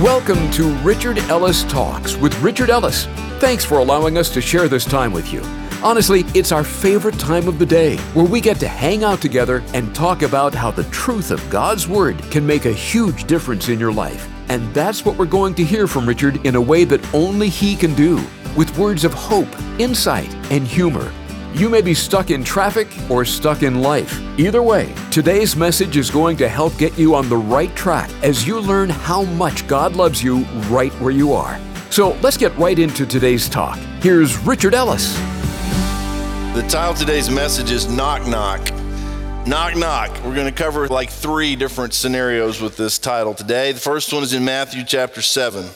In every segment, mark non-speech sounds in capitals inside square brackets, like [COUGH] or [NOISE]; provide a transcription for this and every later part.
Welcome to Richard Ellis Talks with Richard Ellis. Thanks for allowing us to share this time with you. Honestly, it's our favorite time of the day where we get to hang out together and talk about how the truth of God's Word can make a huge difference in your life. And that's what we're going to hear from Richard in a way that only he can do, with words of hope, insight, and humor. You may be stuck in traffic or stuck in life. Either way, today's message is going to help get you on the right track as you learn how much God loves you right where you are. So let's get right into today's talk. Here's Richard Ellis. The title of today's message is Knock Knock. Knock Knock. We're going to cover like three different scenarios with this title today. The first one is in Matthew chapter 7.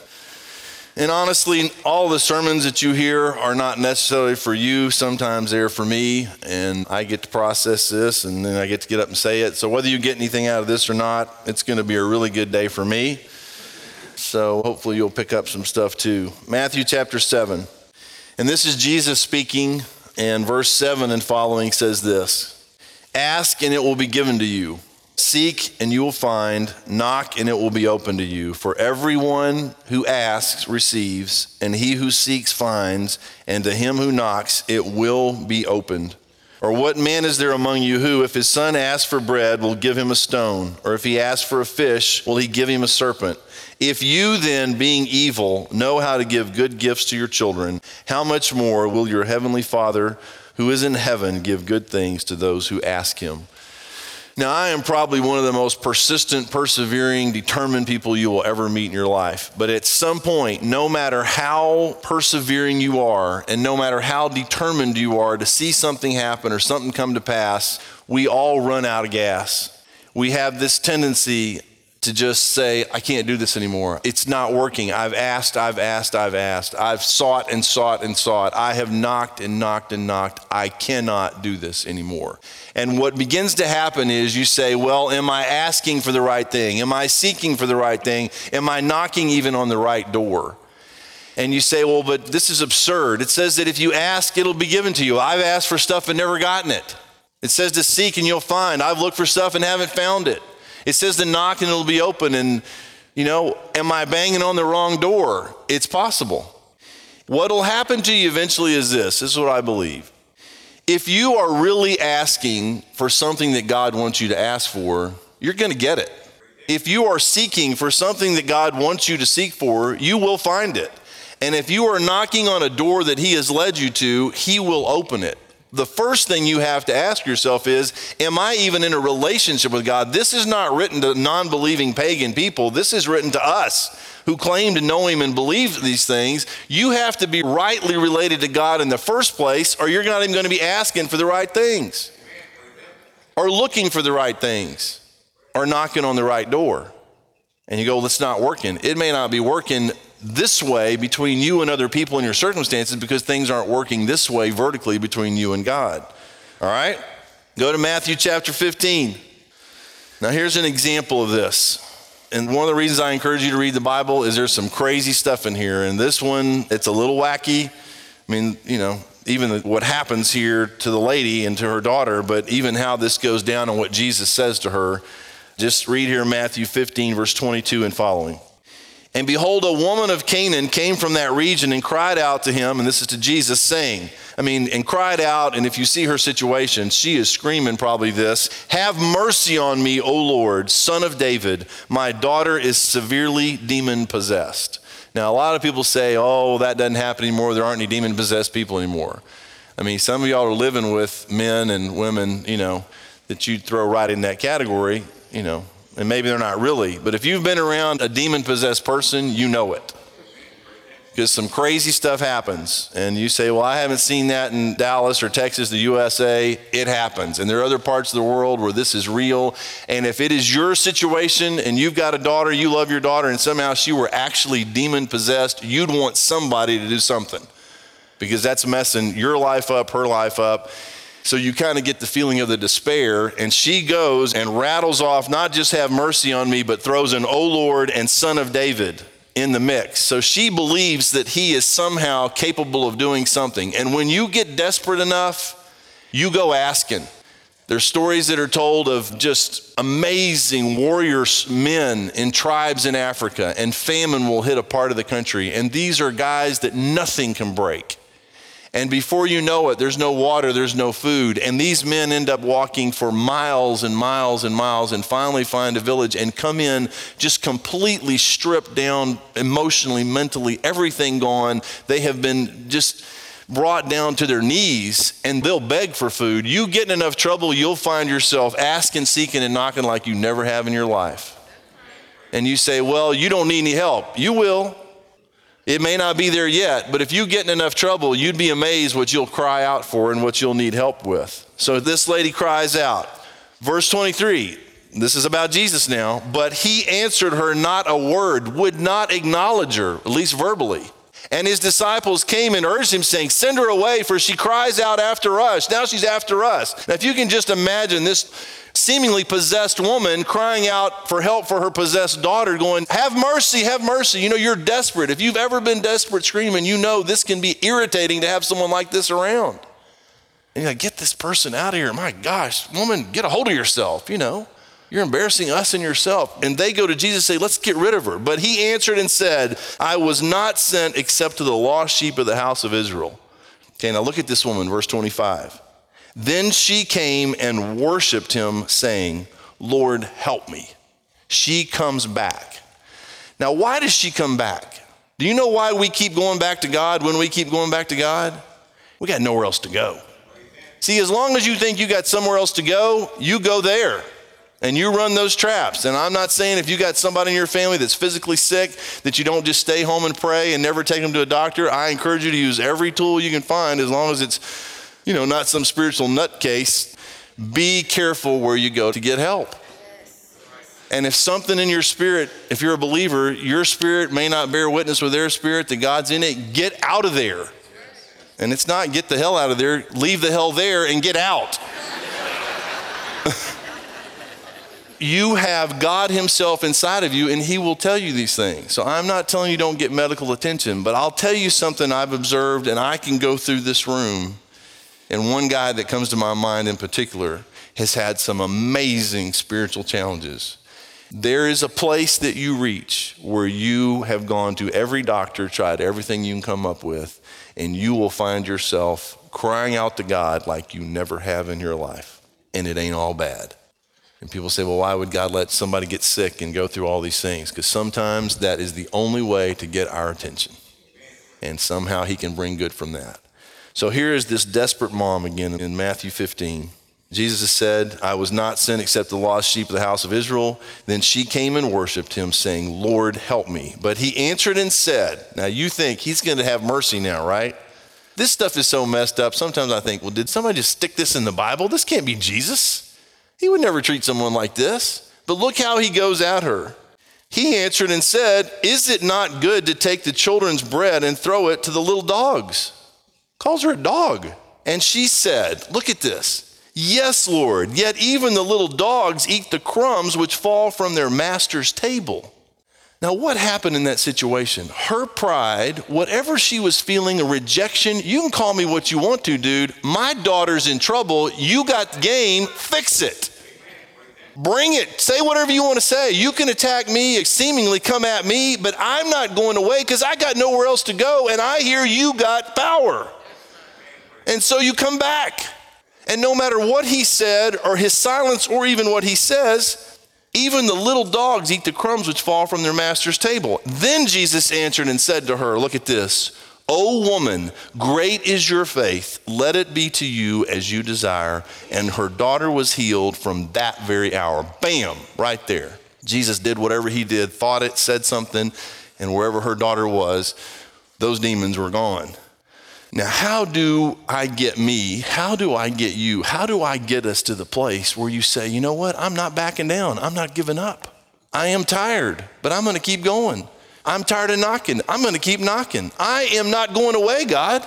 And honestly, all the sermons that you hear are not necessarily for you. Sometimes they're for me, and I get to process this, and then I get to get up and say it. So, whether you get anything out of this or not, it's going to be a really good day for me. So, hopefully, you'll pick up some stuff too. Matthew chapter 7. And this is Jesus speaking, and verse 7 and following says this Ask, and it will be given to you. Seek and you will find, knock and it will be open to you. For everyone who asks receives, and he who seeks finds, and to him who knocks it will be opened. Or what man is there among you who, if his son asks for bread, will give him a stone? Or if he asks for a fish, will he give him a serpent? If you then, being evil, know how to give good gifts to your children, how much more will your heavenly Father who is in heaven give good things to those who ask him? Now, I am probably one of the most persistent, persevering, determined people you will ever meet in your life. But at some point, no matter how persevering you are, and no matter how determined you are to see something happen or something come to pass, we all run out of gas. We have this tendency to just say, I can't do this anymore. It's not working. I've asked, I've asked, I've asked. I've sought and sought and sought. I have knocked and knocked and knocked. I cannot do this anymore. And what begins to happen is you say, Well, am I asking for the right thing? Am I seeking for the right thing? Am I knocking even on the right door? And you say, Well, but this is absurd. It says that if you ask, it'll be given to you. I've asked for stuff and never gotten it. It says to seek and you'll find. I've looked for stuff and haven't found it. It says to knock and it'll be open. And, you know, am I banging on the wrong door? It's possible. What'll happen to you eventually is this this is what I believe. If you are really asking for something that God wants you to ask for, you're going to get it. If you are seeking for something that God wants you to seek for, you will find it. And if you are knocking on a door that He has led you to, He will open it the first thing you have to ask yourself is Am I even in a relationship with God? This is not written to non believing pagan people. This is written to us who claim to know Him and believe these things. You have to be rightly related to God in the first place, or you're not even going to be asking for the right things, or looking for the right things, or knocking on the right door. And you go, well, it's not working. It may not be working this way between you and other people in your circumstances because things aren't working this way vertically between you and God. All right? Go to Matthew chapter 15. Now, here's an example of this. And one of the reasons I encourage you to read the Bible is there's some crazy stuff in here. And this one, it's a little wacky. I mean, you know, even what happens here to the lady and to her daughter, but even how this goes down and what Jesus says to her. Just read here Matthew 15, verse 22 and following. And behold, a woman of Canaan came from that region and cried out to him, and this is to Jesus, saying, I mean, and cried out, and if you see her situation, she is screaming probably this Have mercy on me, O Lord, son of David. My daughter is severely demon possessed. Now, a lot of people say, Oh, that doesn't happen anymore. There aren't any demon possessed people anymore. I mean, some of y'all are living with men and women, you know, that you'd throw right in that category, you know, and maybe they're not really, but if you've been around a demon possessed person, you know it. Because some crazy stuff happens, and you say, Well, I haven't seen that in Dallas or Texas, the USA. It happens. And there are other parts of the world where this is real. And if it is your situation and you've got a daughter, you love your daughter, and somehow she were actually demon possessed, you'd want somebody to do something because that's messing your life up, her life up. So you kind of get the feeling of the despair. And she goes and rattles off, not just have mercy on me, but throws an, O Lord and Son of David in the mix. So she believes that he is somehow capable of doing something. And when you get desperate enough, you go asking. There's stories that are told of just amazing warriors, men in tribes in Africa, and famine will hit a part of the country. And these are guys that nothing can break. And before you know it, there's no water, there's no food. And these men end up walking for miles and miles and miles and finally find a village and come in just completely stripped down emotionally, mentally, everything gone. They have been just brought down to their knees and they'll beg for food, you get in enough trouble, you'll find yourself asking, seeking, and knocking like you never have in your life. And you say, Well, you don't need any help. You will. It may not be there yet, but if you get in enough trouble, you'd be amazed what you'll cry out for and what you'll need help with. So this lady cries out. Verse 23, this is about Jesus now, but he answered her not a word, would not acknowledge her, at least verbally. And his disciples came and urged him, saying, Send her away, for she cries out after us. Now she's after us. Now, if you can just imagine this seemingly possessed woman crying out for help for her possessed daughter, going, Have mercy, have mercy. You know, you're desperate. If you've ever been desperate screaming, you know this can be irritating to have someone like this around. And you're like, Get this person out of here. My gosh, woman, get a hold of yourself, you know. You're embarrassing us and yourself. And they go to Jesus and say, Let's get rid of her. But he answered and said, I was not sent except to the lost sheep of the house of Israel. Okay, now look at this woman, verse 25. Then she came and worshiped him, saying, Lord, help me. She comes back. Now, why does she come back? Do you know why we keep going back to God when we keep going back to God? We got nowhere else to go. See, as long as you think you got somewhere else to go, you go there and you run those traps. And I'm not saying if you got somebody in your family that's physically sick that you don't just stay home and pray and never take them to a doctor. I encourage you to use every tool you can find as long as it's, you know, not some spiritual nutcase. Be careful where you go to get help. And if something in your spirit, if you're a believer, your spirit may not bear witness with their spirit that God's in it, get out of there. And it's not get the hell out of there, leave the hell there and get out. You have God Himself inside of you, and He will tell you these things. So I'm not telling you don't get medical attention, but I'll tell you something I've observed, and I can go through this room. And one guy that comes to my mind in particular has had some amazing spiritual challenges. There is a place that you reach where you have gone to every doctor, tried everything you can come up with, and you will find yourself crying out to God like you never have in your life. And it ain't all bad. And people say, well, why would God let somebody get sick and go through all these things? Because sometimes that is the only way to get our attention. And somehow He can bring good from that. So here is this desperate mom again in Matthew 15. Jesus said, I was not sent except the lost sheep of the house of Israel. Then she came and worshiped him, saying, Lord, help me. But he answered and said, Now you think he's going to have mercy now, right? This stuff is so messed up. Sometimes I think, well, did somebody just stick this in the Bible? This can't be Jesus. He would never treat someone like this. But look how he goes at her. He answered and said, Is it not good to take the children's bread and throw it to the little dogs? Calls her a dog. And she said, Look at this. Yes, Lord, yet even the little dogs eat the crumbs which fall from their master's table. Now, what happened in that situation? Her pride, whatever she was feeling, a rejection, you can call me what you want to, dude. My daughter's in trouble. You got game, fix it. Bring it. Say whatever you want to say. You can attack me, seemingly come at me, but I'm not going away because I got nowhere else to go, and I hear you got power. And so you come back. And no matter what he said, or his silence, or even what he says, even the little dogs eat the crumbs which fall from their master's table. Then Jesus answered and said to her, Look at this. O woman, great is your faith. Let it be to you as you desire. And her daughter was healed from that very hour. Bam, right there. Jesus did whatever he did, thought it, said something, and wherever her daughter was, those demons were gone. Now, how do I get me? How do I get you? How do I get us to the place where you say, you know what? I'm not backing down. I'm not giving up. I am tired, but I'm going to keep going. I'm tired of knocking. I'm going to keep knocking. I am not going away, God.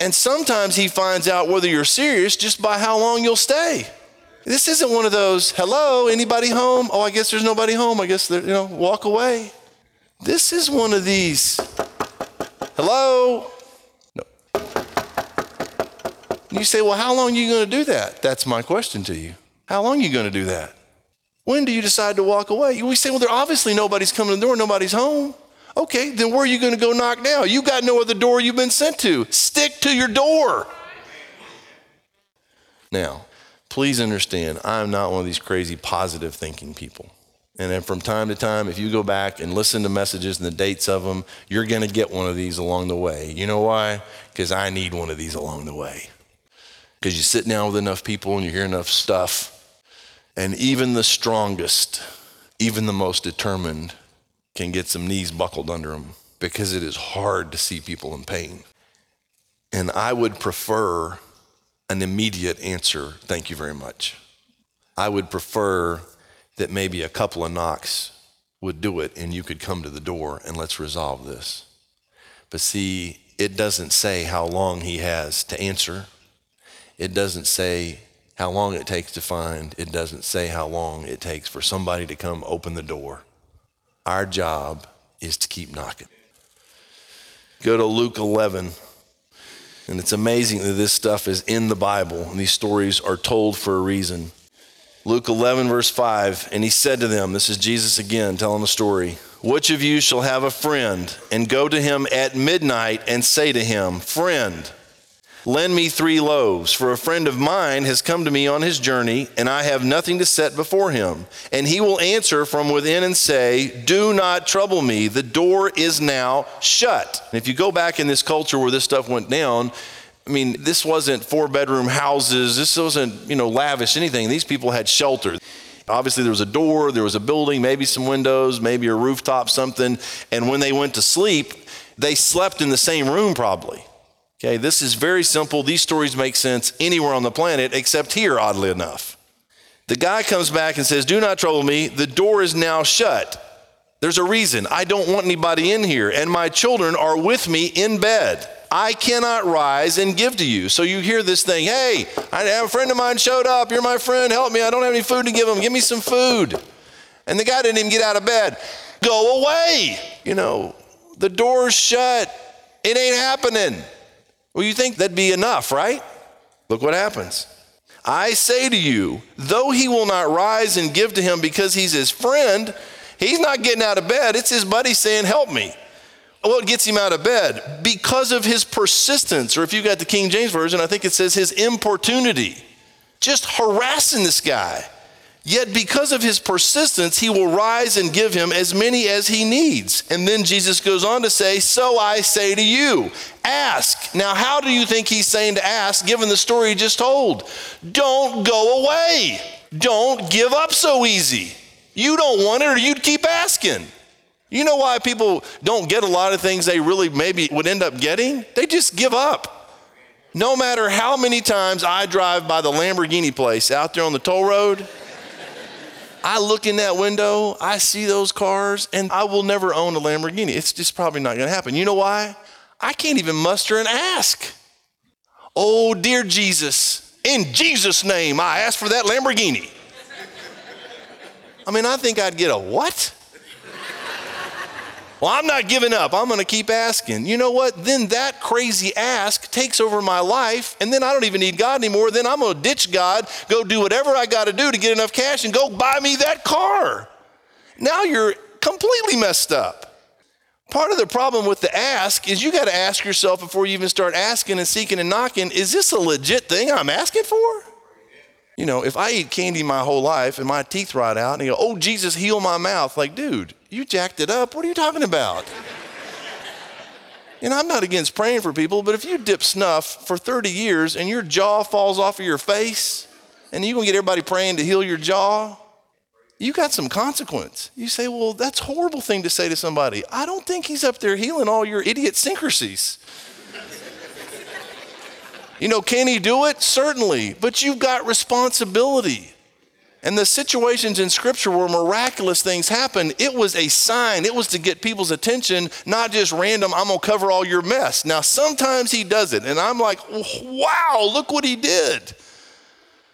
And sometimes He finds out whether you're serious just by how long you'll stay. This isn't one of those, hello, anybody home? Oh, I guess there's nobody home. I guess, you know, walk away. This is one of these, hello, You say, well, how long are you going to do that? That's my question to you. How long are you going to do that? When do you decide to walk away? We say, well, there obviously nobody's coming to the door, nobody's home. Okay, then where are you going to go knock now? You got no other door you've been sent to. Stick to your door. Now, please understand, I'm not one of these crazy positive thinking people. And then from time to time, if you go back and listen to messages and the dates of them, you're going to get one of these along the way. You know why? Because I need one of these along the way. Because you sit down with enough people and you hear enough stuff, and even the strongest, even the most determined, can get some knees buckled under them because it is hard to see people in pain. And I would prefer an immediate answer, thank you very much. I would prefer that maybe a couple of knocks would do it and you could come to the door and let's resolve this. But see, it doesn't say how long he has to answer. It doesn't say how long it takes to find. It doesn't say how long it takes for somebody to come open the door. Our job is to keep knocking. Go to Luke 11. And it's amazing that this stuff is in the Bible and these stories are told for a reason. Luke 11, verse 5, and he said to them, This is Jesus again telling the story. Which of you shall have a friend and go to him at midnight and say to him, Friend, Lend me three loaves, for a friend of mine has come to me on his journey, and I have nothing to set before him. And he will answer from within and say, Do not trouble me, the door is now shut. And if you go back in this culture where this stuff went down, I mean, this wasn't four bedroom houses, this wasn't, you know, lavish anything. These people had shelter. Obviously, there was a door, there was a building, maybe some windows, maybe a rooftop, something. And when they went to sleep, they slept in the same room probably. Okay, this is very simple. These stories make sense anywhere on the planet except here, oddly enough. The guy comes back and says, Do not trouble me. The door is now shut. There's a reason. I don't want anybody in here, and my children are with me in bed. I cannot rise and give to you. So you hear this thing, hey, I have a friend of mine showed up. You're my friend. Help me. I don't have any food to give him. Give me some food. And the guy didn't even get out of bed. Go away. You know, the door's shut. It ain't happening. Well, you think that'd be enough, right? Look what happens. I say to you, though he will not rise and give to him because he's his friend, he's not getting out of bed. It's his buddy saying, Help me. What gets him out of bed? Because of his persistence, or if you got the King James Version, I think it says his importunity. Just harassing this guy. Yet, because of his persistence, he will rise and give him as many as he needs. And then Jesus goes on to say, So I say to you, ask. Now, how do you think he's saying to ask, given the story he just told? Don't go away. Don't give up so easy. You don't want it, or you'd keep asking. You know why people don't get a lot of things they really maybe would end up getting? They just give up. No matter how many times I drive by the Lamborghini place out there on the toll road, I look in that window, I see those cars, and I will never own a Lamborghini. It's just probably not going to happen. You know why? I can't even muster an ask. Oh, dear Jesus, in Jesus' name, I ask for that Lamborghini. I mean, I think I'd get a what? Well, I'm not giving up. I'm going to keep asking. You know what? Then that crazy ask takes over my life, and then I don't even need God anymore. Then I'm going to ditch God, go do whatever I got to do to get enough cash, and go buy me that car. Now you're completely messed up. Part of the problem with the ask is you got to ask yourself before you even start asking and seeking and knocking is this a legit thing I'm asking for? You know, if I eat candy my whole life and my teeth rot out and you go, oh, Jesus, heal my mouth, like, dude, you jacked it up. What are you talking about? and I'm not against praying for people, but if you dip snuff for 30 years and your jaw falls off of your face and you're to get everybody praying to heal your jaw, you got some consequence. You say, well, that's a horrible thing to say to somebody. I don't think he's up there healing all your idiot idiosyncrasies. You know, can he do it? Certainly, but you've got responsibility. And the situations in scripture where miraculous things happen, it was a sign. It was to get people's attention, not just random, I'm going to cover all your mess. Now, sometimes he does it, and I'm like, wow, look what he did.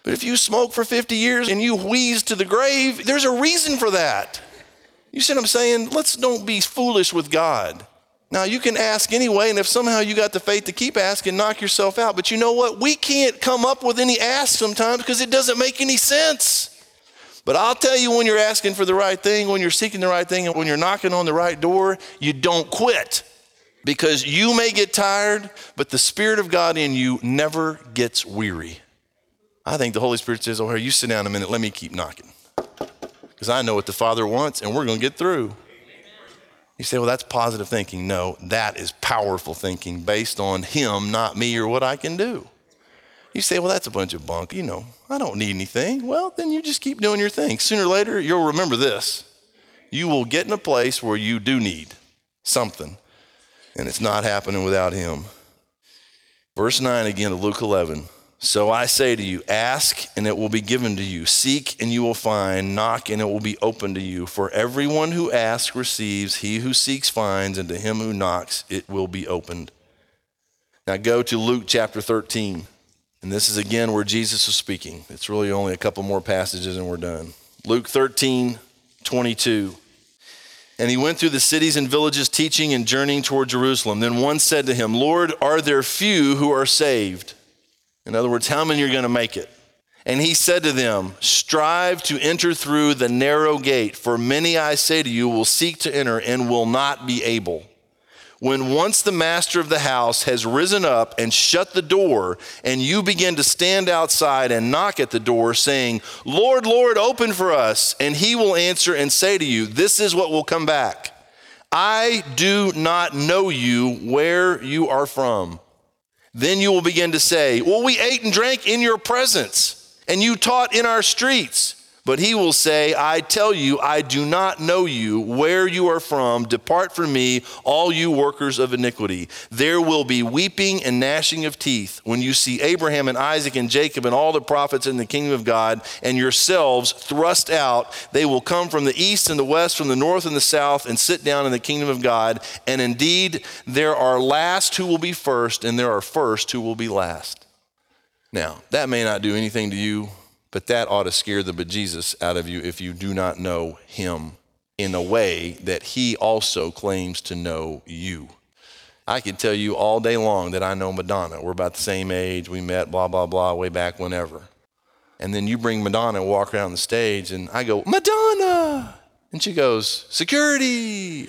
But if you smoke for 50 years and you wheeze to the grave, there's a reason for that. You see what I'm saying? Let's don't be foolish with God. Now, you can ask anyway, and if somehow you got the faith to keep asking, knock yourself out. But you know what? We can't come up with any ask sometimes because it doesn't make any sense. But I'll tell you when you're asking for the right thing, when you're seeking the right thing, and when you're knocking on the right door, you don't quit. Because you may get tired, but the Spirit of God in you never gets weary. I think the Holy Spirit says, Oh, here, you sit down a minute, let me keep knocking. Because I know what the Father wants, and we're going to get through. You say, well, that's positive thinking. No, that is powerful thinking based on Him, not me or what I can do. You say, well, that's a bunch of bunk. You know, I don't need anything. Well, then you just keep doing your thing. Sooner or later, you'll remember this. You will get in a place where you do need something, and it's not happening without Him. Verse 9 again of Luke 11. So I say to you, ask and it will be given to you. Seek and you will find. Knock and it will be open to you. For everyone who asks receives. He who seeks finds. And to him who knocks it will be opened. Now go to Luke chapter 13. And this is again where Jesus is speaking. It's really only a couple more passages and we're done. Luke 13, 22. And he went through the cities and villages teaching and journeying toward Jerusalem. Then one said to him, Lord, are there few who are saved? In other words, how many are going to make it? And he said to them, Strive to enter through the narrow gate, for many, I say to you, will seek to enter and will not be able. When once the master of the house has risen up and shut the door, and you begin to stand outside and knock at the door, saying, Lord, Lord, open for us, and he will answer and say to you, This is what will come back. I do not know you where you are from. Then you will begin to say, Well, we ate and drank in your presence, and you taught in our streets. But he will say, I tell you, I do not know you, where you are from. Depart from me, all you workers of iniquity. There will be weeping and gnashing of teeth when you see Abraham and Isaac and Jacob and all the prophets in the kingdom of God, and yourselves thrust out. They will come from the east and the west, from the north and the south, and sit down in the kingdom of God. And indeed, there are last who will be first, and there are first who will be last. Now, that may not do anything to you but that ought to scare the bejesus out of you if you do not know him in a way that he also claims to know you. I could tell you all day long that I know Madonna. We're about the same age. We met, blah, blah, blah, way back whenever. And then you bring Madonna and walk around the stage, and I go, Madonna! And she goes, Security! [LAUGHS]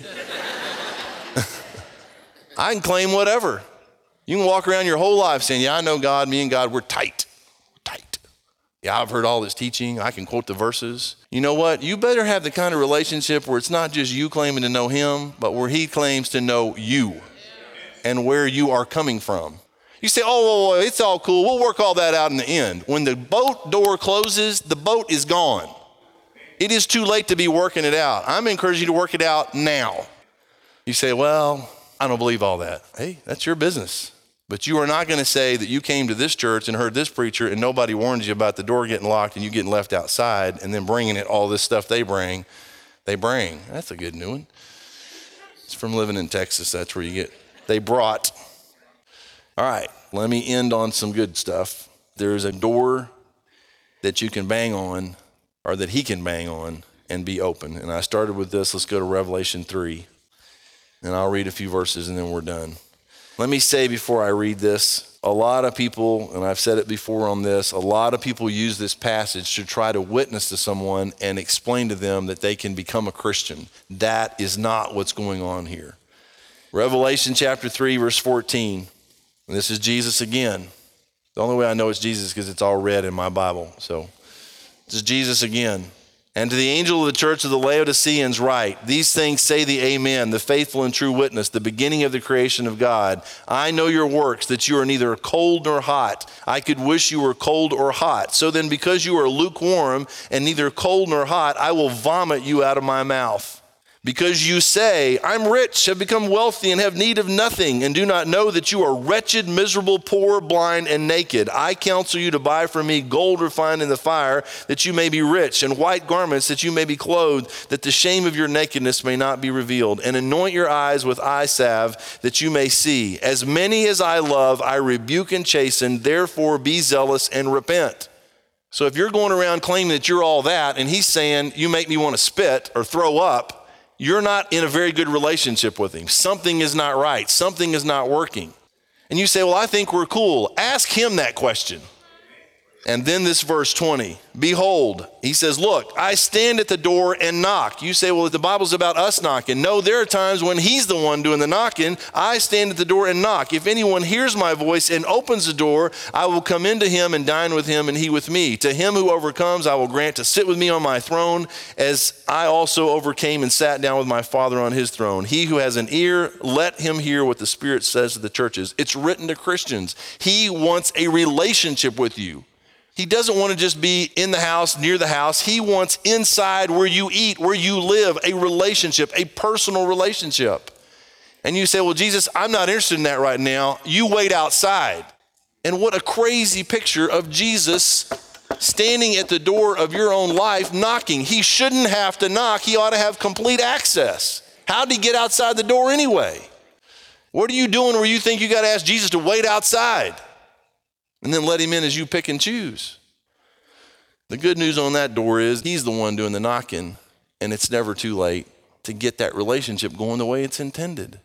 I can claim whatever. You can walk around your whole life saying, Yeah, I know God, me and God, we're tight. Yeah, I've heard all this teaching. I can quote the verses. You know what? You better have the kind of relationship where it's not just you claiming to know him, but where he claims to know you and where you are coming from. You say, oh, it's all cool. We'll work all that out in the end. When the boat door closes, the boat is gone. It is too late to be working it out. I'm encouraging you to work it out now. You say, well, I don't believe all that. Hey, that's your business. But you are not going to say that you came to this church and heard this preacher and nobody warned you about the door getting locked and you getting left outside and then bringing it all this stuff they bring. They bring. That's a good new one. It's from living in Texas. That's where you get. They brought. All right, let me end on some good stuff. There's a door that you can bang on or that he can bang on and be open. And I started with this. Let's go to Revelation 3. And I'll read a few verses and then we're done. Let me say before I read this a lot of people, and I've said it before on this, a lot of people use this passage to try to witness to someone and explain to them that they can become a Christian. That is not what's going on here. Revelation chapter 3, verse 14. And this is Jesus again. The only way I know it's Jesus because it's all red in my Bible. So this is Jesus again. And to the angel of the church of the Laodiceans, write These things say the Amen, the faithful and true witness, the beginning of the creation of God. I know your works, that you are neither cold nor hot. I could wish you were cold or hot. So then, because you are lukewarm and neither cold nor hot, I will vomit you out of my mouth. Because you say, I'm rich, have become wealthy, and have need of nothing, and do not know that you are wretched, miserable, poor, blind, and naked. I counsel you to buy from me gold refined in the fire, that you may be rich, and white garments, that you may be clothed, that the shame of your nakedness may not be revealed. And anoint your eyes with eye salve, that you may see. As many as I love, I rebuke and chasten, therefore be zealous and repent. So if you're going around claiming that you're all that, and he's saying, You make me want to spit or throw up, you're not in a very good relationship with him. Something is not right. Something is not working. And you say, Well, I think we're cool. Ask him that question. And then this verse 20 Behold, he says, Look, I stand at the door and knock. You say, Well, the Bible's about us knocking. No, there are times when he's the one doing the knocking. I stand at the door and knock. If anyone hears my voice and opens the door, I will come into him and dine with him and he with me. To him who overcomes, I will grant to sit with me on my throne, as I also overcame and sat down with my Father on his throne. He who has an ear, let him hear what the Spirit says to the churches. It's written to Christians. He wants a relationship with you. He doesn't want to just be in the house, near the house. He wants inside where you eat, where you live, a relationship, a personal relationship. And you say, Well, Jesus, I'm not interested in that right now. You wait outside. And what a crazy picture of Jesus standing at the door of your own life knocking. He shouldn't have to knock, he ought to have complete access. How'd he get outside the door anyway? What are you doing where you think you got to ask Jesus to wait outside? And then let him in as you pick and choose. The good news on that door is he's the one doing the knocking, and it's never too late to get that relationship going the way it's intended.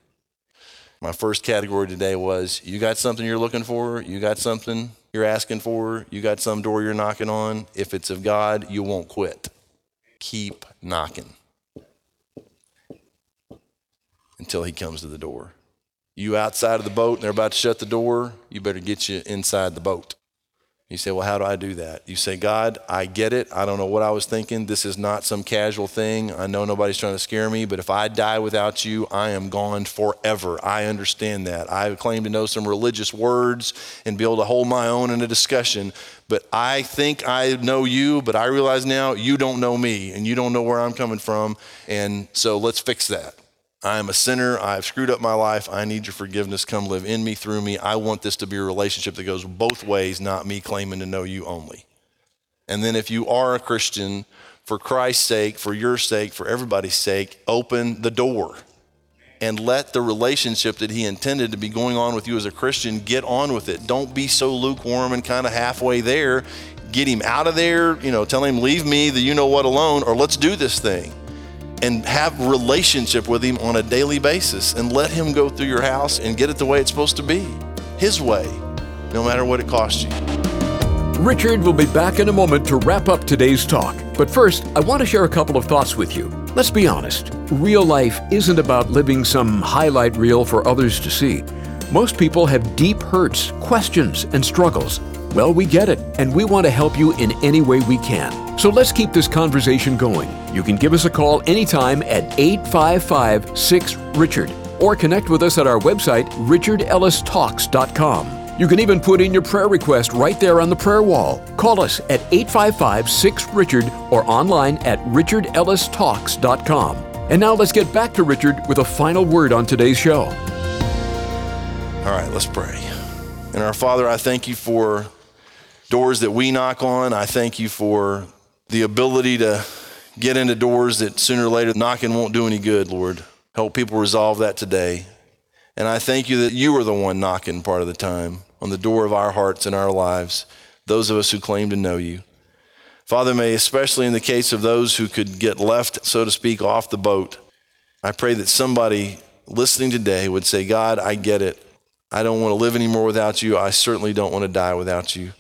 My first category today was you got something you're looking for, you got something you're asking for, you got some door you're knocking on. If it's of God, you won't quit. Keep knocking until he comes to the door. You outside of the boat and they're about to shut the door, you better get you inside the boat. You say, Well, how do I do that? You say, God, I get it. I don't know what I was thinking. This is not some casual thing. I know nobody's trying to scare me, but if I die without you, I am gone forever. I understand that. I claim to know some religious words and be able to hold my own in a discussion, but I think I know you, but I realize now you don't know me and you don't know where I'm coming from. And so let's fix that. I am a sinner. I've screwed up my life. I need your forgiveness. Come live in me, through me. I want this to be a relationship that goes both ways, not me claiming to know you only. And then if you are a Christian, for Christ's sake, for your sake, for everybody's sake, open the door and let the relationship that he intended to be going on with you as a Christian get on with it. Don't be so lukewarm and kind of halfway there. Get him out of there, you know, tell him, leave me, the you know what alone, or let's do this thing and have relationship with him on a daily basis and let him go through your house and get it the way it's supposed to be his way no matter what it costs you. Richard will be back in a moment to wrap up today's talk. But first i want to share a couple of thoughts with you. Let's be honest. Real life isn't about living some highlight reel for others to see. Most people have deep hurts questions and struggles well, we get it, and we want to help you in any way we can. So let's keep this conversation going. You can give us a call anytime at 855 6 Richard or connect with us at our website, richardellistalks.com. You can even put in your prayer request right there on the prayer wall. Call us at 855 6 Richard or online at richardellistalks.com. And now let's get back to Richard with a final word on today's show. All right, let's pray. And our Father, I thank you for doors that we knock on. I thank you for the ability to get into doors that sooner or later knocking won't do any good, Lord. Help people resolve that today. And I thank you that you are the one knocking part of the time on the door of our hearts and our lives, those of us who claim to know you. Father, may, especially in the case of those who could get left, so to speak, off the boat, I pray that somebody listening today would say, God, I get it. I don't want to live anymore without you. I certainly don't want to die without you.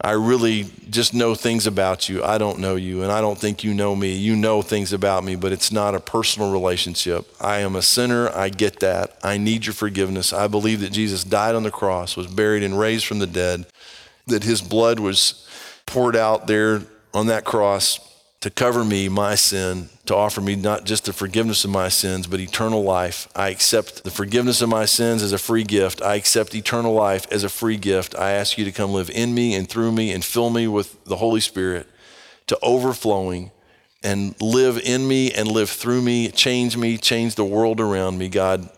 I really just know things about you. I don't know you, and I don't think you know me. You know things about me, but it's not a personal relationship. I am a sinner. I get that. I need your forgiveness. I believe that Jesus died on the cross, was buried, and raised from the dead, that his blood was poured out there on that cross to cover me, my sin, to offer me not just the forgiveness of my sins, but eternal life. I accept the forgiveness of my sins as a free gift. I accept eternal life as a free gift. I ask you to come live in me and through me and fill me with the Holy Spirit to overflowing and live in me and live through me, change me, change the world around me. God,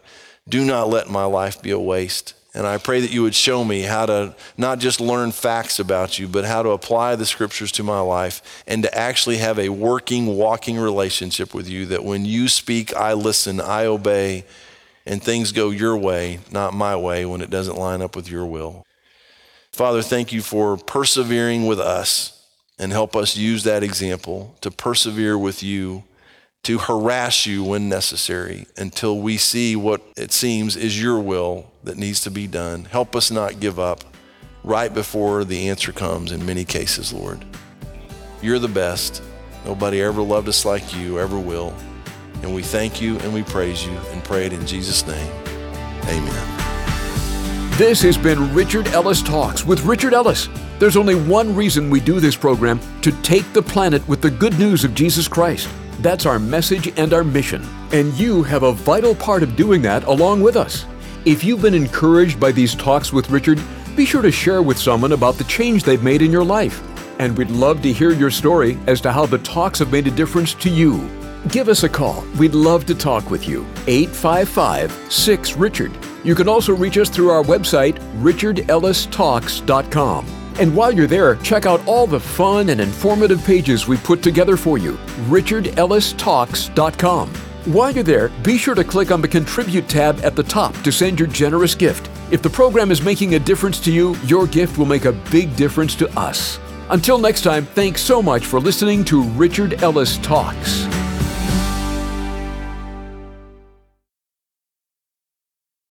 do not let my life be a waste. And I pray that you would show me how to not just learn facts about you, but how to apply the scriptures to my life and to actually have a working, walking relationship with you. That when you speak, I listen, I obey, and things go your way, not my way, when it doesn't line up with your will. Father, thank you for persevering with us and help us use that example to persevere with you to harass you when necessary until we see what it seems is your will that needs to be done. Help us not give up right before the answer comes in many cases, Lord. You're the best. Nobody ever loved us like you, ever will. And we thank you and we praise you and pray it in Jesus' name. Amen. This has been Richard Ellis Talks with Richard Ellis. There's only one reason we do this program to take the planet with the good news of Jesus Christ. That's our message and our mission. And you have a vital part of doing that along with us. If you've been encouraged by these talks with Richard, be sure to share with someone about the change they've made in your life. And we'd love to hear your story as to how the talks have made a difference to you. Give us a call. We'd love to talk with you. 855 6 Richard. You can also reach us through our website, richardellistalks.com. And while you're there, check out all the fun and informative pages we put together for you. richardellistalks.com. While you're there, be sure to click on the Contribute tab at the top to send your generous gift. If the program is making a difference to you, your gift will make a big difference to us. Until next time, thanks so much for listening to Richard Ellis Talks.